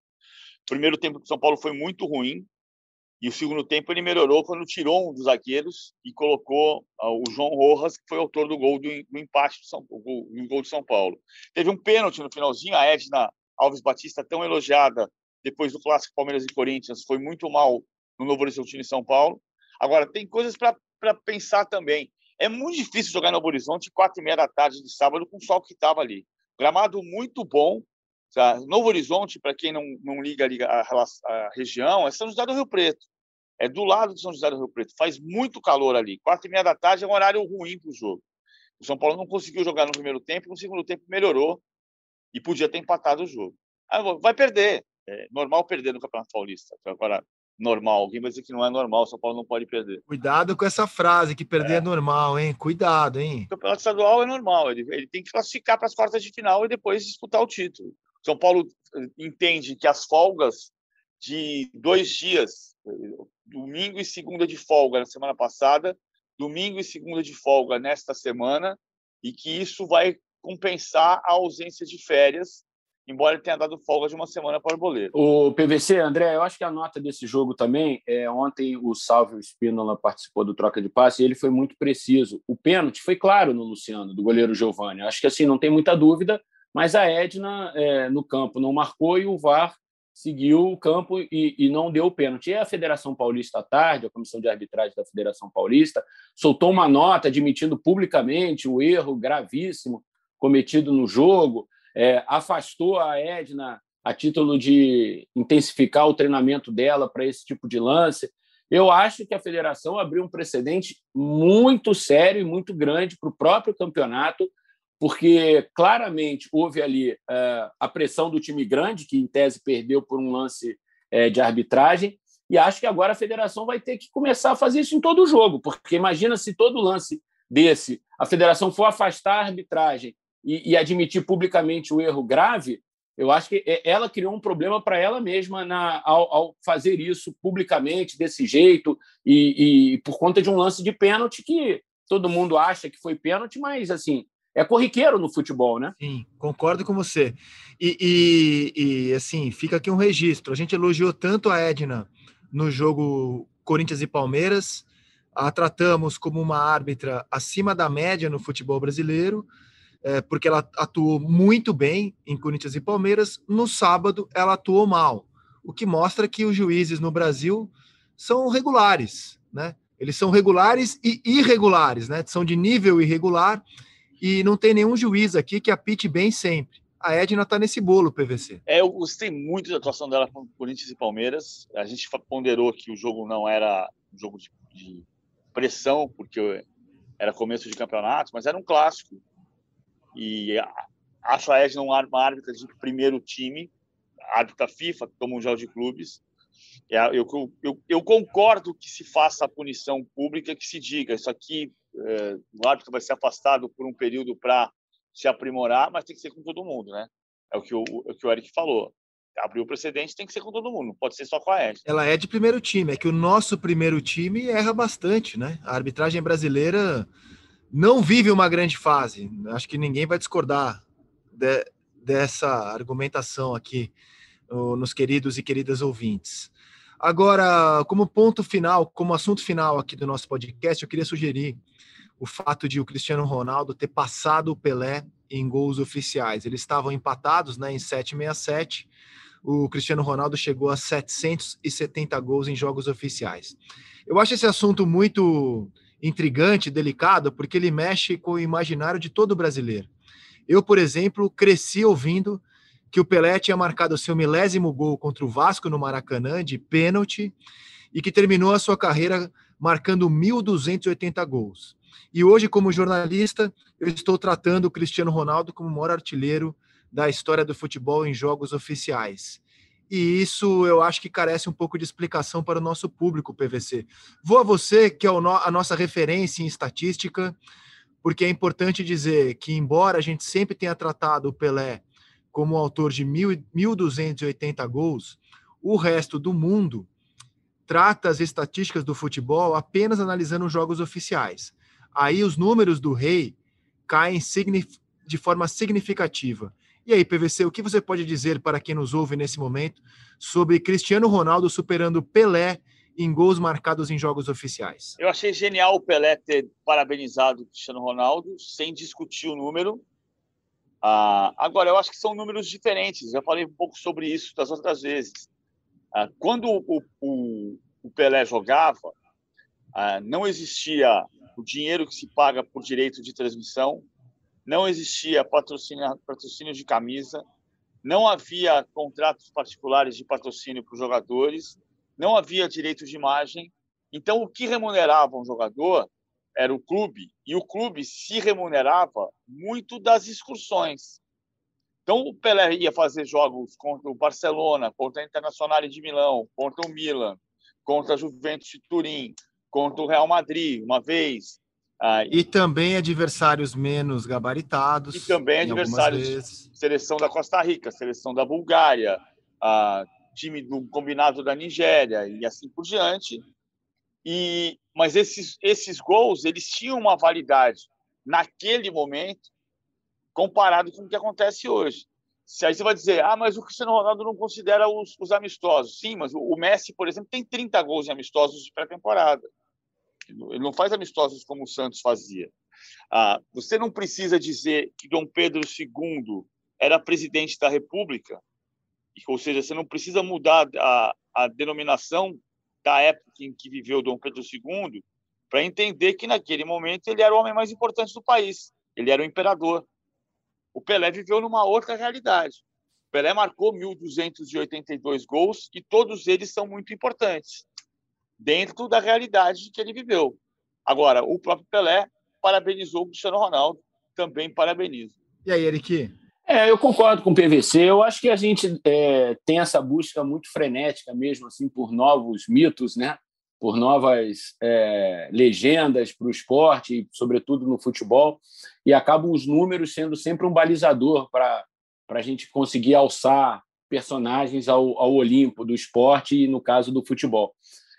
Primeiro tempo do São Paulo foi muito ruim, e o segundo tempo ele melhorou quando tirou um dos zagueiros e colocou ah, o João Rojas, que foi autor do gol do, do empate do, São, do gol de São Paulo. Teve um pênalti no finalzinho, a Edna Alves Batista, tão elogiada depois do clássico Palmeiras e Corinthians, foi muito mal no Novo Horizonte em São Paulo. Agora, tem coisas para pensar também. É muito difícil jogar no Novo Horizonte quatro e meia da tarde de sábado com o sol que estava ali. Gramado muito bom. Tá? Novo Horizonte, para quem não, não liga, liga a, a, região, é São José do Rio Preto é do lado de São José do Rio Preto. Faz muito calor ali. Quatro e meia da tarde é um horário ruim para o jogo. O São Paulo não conseguiu jogar no primeiro tempo, no segundo tempo melhorou e podia ter empatado o jogo. Ah, vai perder. É normal perder no Campeonato Paulista. Agora, normal. Alguém vai dizer que não é normal, o São Paulo não pode perder. Cuidado com essa frase, que perder é, é normal, hein? Cuidado, hein? O Campeonato Estadual é normal. Ele, ele tem que classificar para as quartas de final e depois disputar o título. O São Paulo eh, entende que as folgas de dois dias, domingo e segunda de folga na semana passada, domingo e segunda de folga nesta semana, e que isso vai compensar a ausência de férias, embora ele tenha dado folga de uma semana para o boleto. O PVC, André, eu acho que a nota desse jogo também, é, ontem o Salvio Spínola participou do troca de passe e ele foi muito preciso. O pênalti foi claro no Luciano, do goleiro Giovani. Acho que assim, não tem muita dúvida, mas a Edna é, no campo não marcou e o VAR seguiu o campo e, e, não deu o pênalti. E a Federação Paulista, à tarde, a Comissão de Arbitragem da Federação Paulista, soltou uma nota admitindo publicamente o erro gravíssimo cometido no jogo, é, afastou a Edna a título de intensificar o treinamento dela para esse tipo de lance. Eu acho que a federação abriu um precedente muito sério e muito grande para o próprio campeonato porque claramente houve ali uh, a pressão do time grande, que em tese perdeu por um lance uh, de arbitragem, e acho que agora a federação vai ter que começar a fazer isso em todo o jogo, porque imagina se todo lance desse a federação for afastar a arbitragem e, e admitir publicamente o erro grave, eu acho que ela criou um problema para ela mesma na, ao, ao, fazer isso publicamente, desse jeito, e, e por conta de um lance de pênalti que todo mundo acha que foi pênalti, mas assim é corriqueiro no futebol, né? Sim, concordo com você. E, e, e, assim, fica aqui um registro. A gente elogiou tanto a Edna no jogo Corinthians e Palmeiras, a tratamos como uma árbitra acima da média no futebol brasileiro, é, porque ela atuou muito bem em Corinthians e Palmeiras. No sábado, ela atuou mal, o que mostra que os juízes no Brasil são regulares, né? Eles são regulares e irregulares, né? São de nível irregular e não tem nenhum juiz aqui que apite bem sempre. A Edna está nesse bolo, PVC. É, eu gostei muito da atuação dela com Corinthians e Palmeiras. A gente ponderou que o jogo não era um jogo de, de pressão, porque era começo de campeonato, mas era um clássico. E acho a Edna uma árbitra de primeiro time, árbitra FIFA, do Mundial de Clubes. É, eu, eu, eu, concordo que se faça a punição pública, que se diga, isso aqui é, o árbitro vai ser afastado por um período para se aprimorar, mas tem que ser com todo mundo, né? É o que o, é o, que o Eric falou. Abriu o precedente, tem que ser com todo mundo, não pode ser só com a Ed. Ela é de primeiro time, é que o nosso primeiro time erra bastante, né? A arbitragem brasileira não vive uma grande fase. Acho que ninguém vai discordar de, dessa argumentação aqui nos queridos e queridas ouvintes. Agora, como ponto final, como assunto final aqui do nosso podcast, eu queria sugerir o fato de o Cristiano Ronaldo ter passado o Pelé em gols oficiais. Eles estavam empatados né, em 767. O Cristiano Ronaldo chegou a 770 gols em jogos oficiais. Eu acho esse assunto muito intrigante, delicado, porque ele mexe com o imaginário de todo brasileiro. Eu, por exemplo, cresci ouvindo que o Pelé tinha marcado seu milésimo gol contra o Vasco no Maracanã de pênalti e que terminou a sua carreira marcando 1.280 gols. E hoje, como jornalista, eu estou tratando o Cristiano Ronaldo como o maior artilheiro da história do futebol em jogos oficiais. e isso eu acho que carece um pouco de explicação para o nosso público, PVC. Vou a você, que é a nossa referência em estatística, porque é importante dizer que, embora a gente sempre tenha tratado o Pelé como autor de 1.280 gols, o resto do mundo trata as estatísticas do futebol apenas analisando os jogos oficiais. Aí os números do rei caem de forma significativa. E aí, PVC, o que você pode dizer para quem nos ouve nesse momento sobre Cristiano Ronaldo superando Pelé em gols marcados em jogos oficiais? Eu achei genial o Pelé ter parabenizado o Cristiano Ronaldo, sem discutir o número. Ah, agora, eu acho que são números diferentes. Já falei um pouco sobre isso das outras vezes. Ah, quando o, o, o, Pelé jogava, ah, não existia o dinheiro que se paga por direito de transmissão, não existia patrocínio, patrocínio de camisa, não havia contratos particulares de patrocínio para os jogadores, não havia direito de imagem. Então, o que remunerava um jogador era o clube, e o clube se remunerava muito das excursões. Então, o Pelé ia fazer jogos contra o Barcelona, contra a Internacional de Milão, contra o Milan, contra a Juventus de Turim, contra o Real Madrid, uma vez. Ah, e também adversários menos gabaritados. E também adversários. Seleção da Costa Rica, seleção da Bulgária, ah, time do combinado da Nigéria e assim por diante. E, mas esses, esses gols eles tinham uma validade naquele momento comparado com o que acontece hoje. Se aí você vai dizer, ah, mas o Cristiano Ronaldo não considera os, os amistosos. Sim, mas o Messi, por exemplo, tem 30 gols em amistosos de pré-temporada. Ele não faz amistosos como o Santos fazia. Ah, você não precisa dizer que Dom Pedro II era presidente da República, ou seja, você não precisa mudar a, a denominação da época em que viveu Dom Pedro II para entender que naquele momento ele era o homem mais importante do país. Ele era o imperador. O Pelé viveu numa outra realidade. O Pelé marcou 1.282 gols e todos eles são muito importantes dentro da realidade que ele viveu. Agora, o próprio Pelé parabenizou o Cristiano Ronaldo, também parabenizo. E aí, Eric? É, eu concordo com o PVC. Eu acho que a gente é, tem essa busca muito frenética mesmo, assim, por novos mitos, né? Por novas é, legendas para o esporte, sobretudo no futebol, e acabam os números sendo sempre um balizador para a gente conseguir alçar personagens ao, ao Olimpo do esporte e no caso do futebol.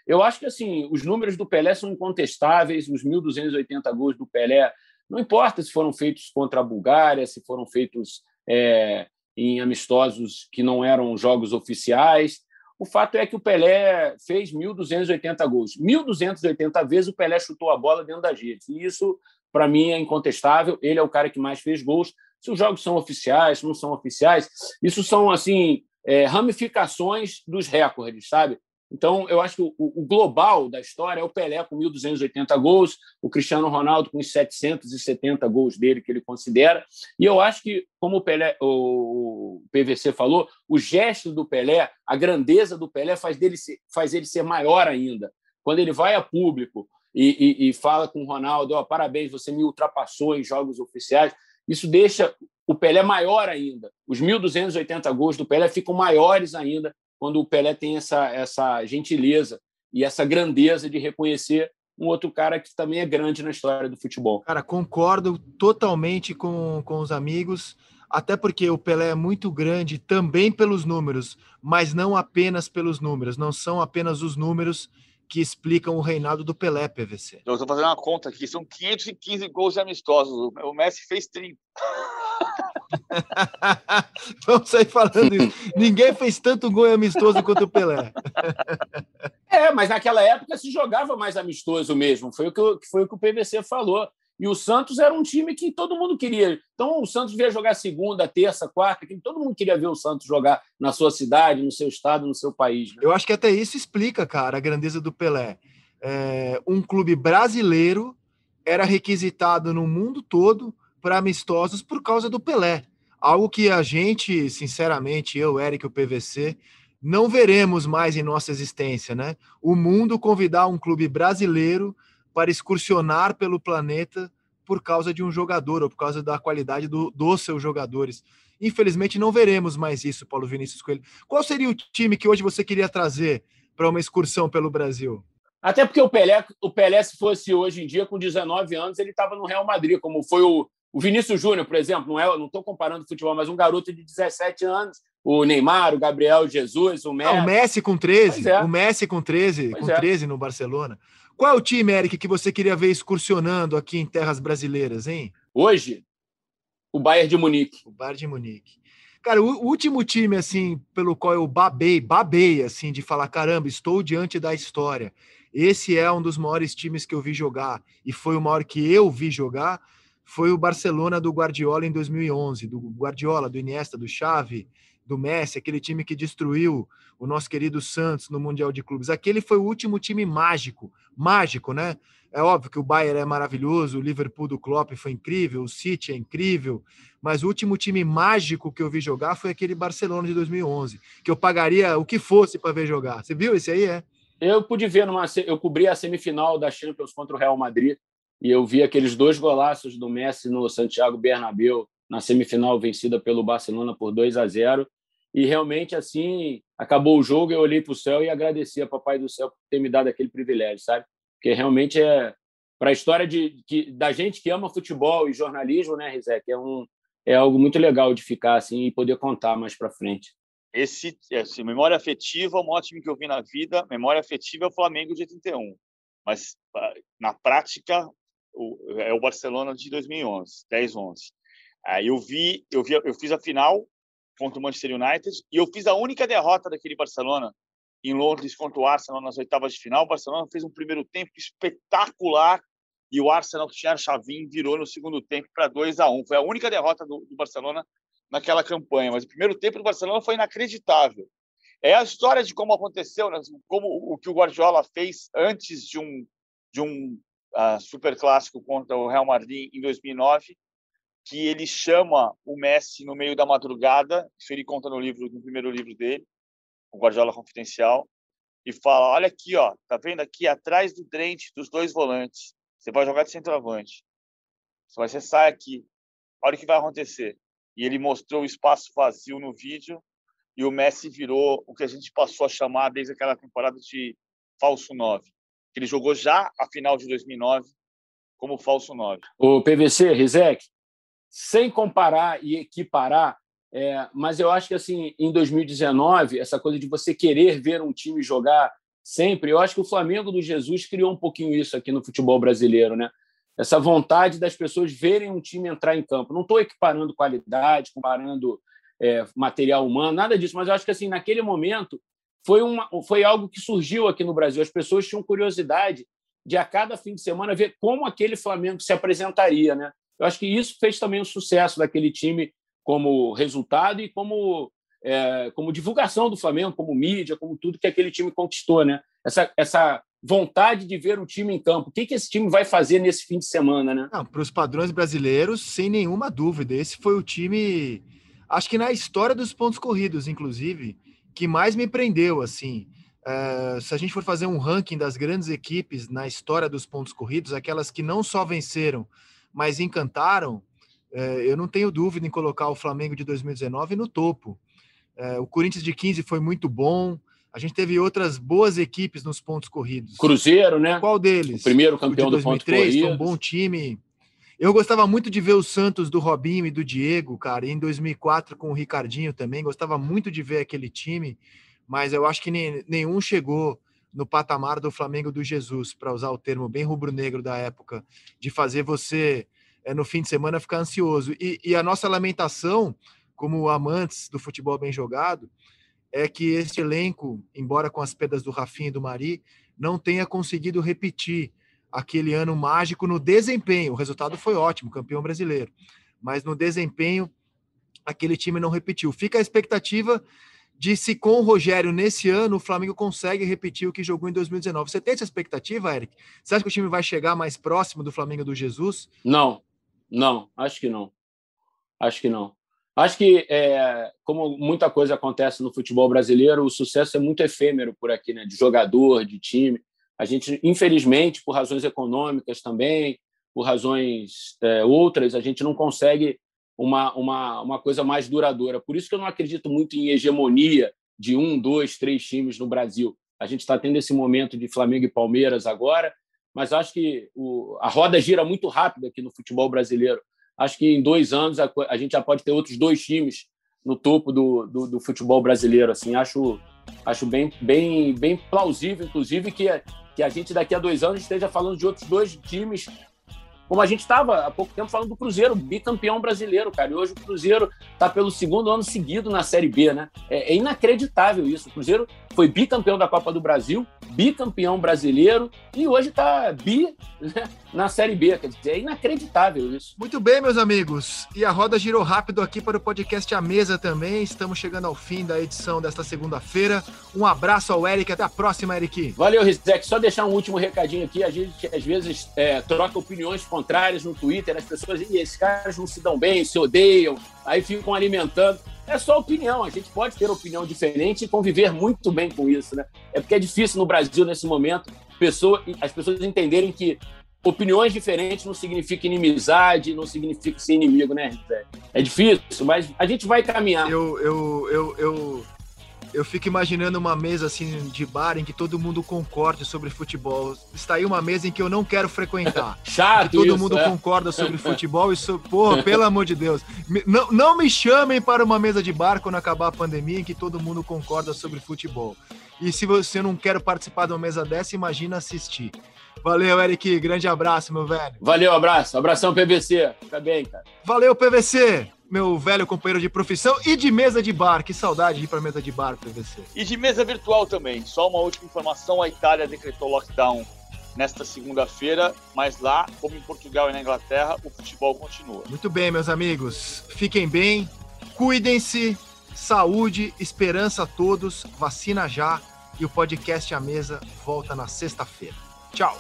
Eu acho que assim os números do Pelé são incontestáveis, os 1.280 gols do Pelé, não importa se foram feitos contra a Bulgária, se foram feitos é, em amistosos que não eram jogos oficiais. O fato é que o Pelé fez 1.280 gols. 1.280 vezes o Pelé chutou a bola dentro das redes. E isso, para mim, é incontestável. Ele é o cara que mais fez gols. Se os jogos são oficiais, não são oficiais, isso são assim é, ramificações dos recordes, sabe? Então, eu acho que o, o, global da história é o Pelé com 1.280 gols, o Cristiano Ronaldo com os 770 gols dele que ele considera. E eu acho que, como o, Pelé, o PVC falou, o gesto do Pelé, a grandeza do Pelé faz, dele, faz ele ser maior ainda. Quando ele vai a público e, e, e fala com o Ronaldo, oh, parabéns, você me ultrapassou em jogos oficiais, isso deixa o Pelé maior ainda. Os 1.280 gols do Pelé ficam maiores ainda quando o Pelé tem essa, essa gentileza e essa grandeza de reconhecer um outro cara que também é grande na história do futebol. Cara, concordo totalmente com, com os amigos, até porque o Pelé é muito grande também pelos números, mas não apenas pelos números, não são apenas os números que explicam o reinado do Pelé, PVC. Eu estou fazendo uma conta aqui, são 515 gols amistosos, o Messi fez 30. [laughs] Vamos sair falando isso. Ninguém fez tanto gol amistoso quanto o Pelé. É, mas naquela época se jogava mais amistoso mesmo. Foi o que, foi o, que o PVC falou. E o Santos era um time que todo mundo queria. Então, o Santos via jogar segunda, terça, quarta, que todo mundo queria ver o Santos jogar na sua cidade, no seu estado, no seu país. Né? Eu acho que até isso explica, cara, a grandeza do Pelé. É, um clube brasileiro era requisitado no mundo todo para amistosos por causa do Pelé. Algo que a gente, sinceramente, eu, Eric, o PVC, não veremos mais em nossa existência, né? O mundo convidar um clube brasileiro para excursionar pelo planeta por causa de um jogador ou por causa da qualidade do, dos seus jogadores. Infelizmente não veremos mais isso, Paulo Vinícius Coelho. Qual seria o time que hoje você queria trazer para uma excursão pelo Brasil? Até porque o Pelé, o Pelé, se fosse hoje em dia, com 19 anos, ele estava no Real Madrid, como foi o, o Vinícius Júnior, por exemplo. Não é, não estou comparando futebol, mas um garoto de 17 anos. O Neymar, o Gabriel Jesus, o Messi. Ah, o Messi com 13. É. O Messi com 13, pois com é. 13 no Barcelona. Qual é o time, Eric, que você queria ver excursionando aqui em terras brasileiras, hein? Hoje, o Bayern de Munique. O Bayern de Munique. Cara, o último time, assim, pelo qual eu babei, babei, assim, de falar, caramba, estou diante da história. Esse é um dos maiores times que eu vi jogar, e foi o maior que eu vi jogar, foi o Barcelona do Guardiola em 2011, do Guardiola, do Iniesta, do Xavi, do Messi, aquele time que destruiu o nosso querido Santos no Mundial de Clubes. Aquele foi o último time mágico, mágico, né? É óbvio que o Bayern é maravilhoso, o Liverpool do Klopp foi incrível, o City é incrível, mas o último time mágico que eu vi jogar foi aquele Barcelona de 2011, que eu pagaria o que fosse para ver jogar. Você viu esse aí, é? Eu pude ver numa eu cobri a semifinal da Champions contra o Real Madrid e eu vi aqueles dois golaços do Messi no Santiago Bernabéu na semifinal vencida pelo Barcelona por 2 a 0 e realmente assim acabou o jogo eu olhei para o céu e agradeci a papai do céu por ter me dado aquele privilégio sabe? Porque realmente é para a história de, de, da gente que ama futebol e jornalismo, né, Rizek, é um é algo muito legal de ficar assim e poder contar mais para frente. Esse, esse memória afetiva, um ótimo que eu vi na vida, memória afetiva é o Flamengo de 81, mas na prática o, é o Barcelona de 2011, 10, 11. Aí eu vi, eu vi, eu fiz a final contra o Manchester United e eu fiz a única derrota daquele Barcelona em Londres contra o Arsenal nas oitavas de final. O Barcelona fez um primeiro tempo espetacular e o Arsenal, que tinha a chavinha, virou no segundo tempo para 2 a 1 Foi a única derrota do, do, Barcelona naquela campanha. Mas o primeiro tempo do Barcelona foi inacreditável. É a história de como aconteceu, né? como o que o Guardiola fez antes de um, de um uh, super clássico contra o Real Madrid em 2009, que ele chama o Messi no meio da madrugada, isso ele conta no livro, no primeiro livro dele, o Guardiola Confidencial, e fala: olha aqui, ó, tá vendo aqui atrás do drente dos dois volantes. Você vai jogar de centroavante. Você sai aqui. Olha o que vai acontecer. E ele mostrou o espaço vazio no vídeo e o Messi virou o que a gente passou a chamar desde aquela temporada de falso 9. Ele jogou já a final de 2009 como falso 9. O PVC, Rizek, sem comparar e equiparar é, mas eu acho que assim, em 2019, essa coisa de você querer ver um time jogar sempre, eu acho que o Flamengo do Jesus criou um pouquinho isso aqui no futebol brasileiro, né? Essa vontade das pessoas verem um time entrar em campo. Não estou equiparando qualidade, comparando é, material humano, nada disso, mas eu acho que assim, naquele momento foi, uma, foi algo que surgiu aqui no Brasil. As pessoas tinham curiosidade de a cada fim de semana ver como aquele Flamengo se apresentaria, né? Eu acho que isso fez também o sucesso daquele time como resultado e como, é, como divulgação do Flamengo, como mídia, como tudo que aquele time conquistou, né? Essa, essa vontade de ver o time em campo. O que, que esse time vai fazer nesse fim de semana, né? Para os padrões brasileiros, sem nenhuma dúvida. Esse foi o time, acho que na história dos pontos corridos, inclusive, que mais me prendeu, assim. Uh, se a gente for fazer um ranking das grandes equipes na história dos pontos corridos, aquelas que não só venceram, mas encantaram, é, eu não tenho dúvida em colocar o Flamengo de 2019 no topo. É, o Corinthians de 15 foi muito bom. A gente teve outras boas equipes nos pontos corridos. Cruzeiro, né? Qual deles? O primeiro campeão o de 2003 foi um bom time. Eu gostava muito de ver o Santos do Robinho e do Diego, cara. Em 2004 com o Ricardinho também. Gostava muito de ver aquele time, mas eu acho que nem, nenhum chegou no patamar do Flamengo do Jesus, para usar o termo bem rubro-negro da época, de fazer você é, no fim de semana ficar ansioso. E, e, a nossa lamentação, como amantes do futebol bem jogado, é que este elenco, embora com as pedras do Rafinha e do Mari, não tenha conseguido repetir aquele ano mágico no desempenho. O resultado foi ótimo, campeão brasileiro. Mas no desempenho, aquele time não repetiu. Fica a expectativa de se com o Rogério nesse ano o Flamengo consegue repetir o que jogou em 2019. Você tem essa expectativa, Eric? Você acha que o time vai chegar mais próximo do Flamengo do Jesus? Não, não, acho que não. Acho que não. Acho que, é, como muita coisa acontece no futebol brasileiro, o sucesso é muito efêmero por aqui, né? De jogador, de time. A gente, infelizmente, por razões econômicas também, por razões é, outras, a gente não consegue uma, uma, uma coisa mais duradoura. Por isso que eu não acredito muito em hegemonia de um, dois, três times no Brasil. A gente está tendo esse momento de Flamengo e Palmeiras agora, mas acho que o, a roda gira muito rápido aqui no futebol brasileiro. Acho que em dois anos a, a gente já pode ter outros dois times no topo do, do, do, futebol brasileiro. Assim, acho, acho bem, bem, bem plausível, inclusive, que, que a gente daqui a dois anos esteja falando de outros dois times como a gente estava há pouco tempo falando do Cruzeiro, bicampeão brasileiro, cara. E hoje o Cruzeiro está pelo segundo ano seguido na Série B, né? É, é, inacreditável isso. O Cruzeiro foi bicampeão da Copa do Brasil, bicampeão brasileiro e hoje está bi né, na Série B. Quer dizer, é inacreditável isso. Muito bem, meus amigos. E a roda girou rápido aqui para o podcast A Mesa também. Estamos chegando ao fim da edição desta segunda-feira. Um abraço ao Eric. Até a próxima, Eric. Valeu, Rizek. Só deixar um último recadinho aqui. A gente, às vezes, é, troca opiniões contrárias no Twitter. As pessoas dizem, esses caras não se dão bem, se odeiam, aí ficam alimentando. É só opinião, a gente pode ter opinião diferente e conviver muito bem com isso, né? É porque é difícil no Brasil, nesse momento, pessoa, as pessoas entenderem que opiniões diferentes não significa inimizade, não significa ser inimigo, né, É difícil, mas a gente vai caminhar. Eu, eu, eu, eu, eu fico imaginando uma mesa assim de bar em que todo mundo concorde sobre futebol. Está aí uma mesa em que eu não quero frequentar. [laughs] Chato, que todo isso, mundo é? concorda sobre futebol e so... porra, pelo amor de Deus. Não, não me chamem para uma mesa de bar quando acabar a pandemia em que todo mundo concorda sobre futebol. E se você não quer participar de uma mesa dessa, imagina assistir. Valeu, Eric. Grande abraço, meu velho. Valeu, abraço. Abração, PVC. Fica bem, cara. Valeu, PVC meu velho companheiro de profissão e de mesa de bar. Que saudade de ir para mesa de bar, PVC. E de mesa virtual também. Só uma última informação: a Itália decretou lockdown nesta segunda-feira, mas lá, como em Portugal e na Inglaterra, o futebol continua. Muito bem, meus amigos. Fiquem bem, cuidem-se, saúde, esperança a todos, vacina já e o podcast à mesa volta na sexta-feira. Tchau.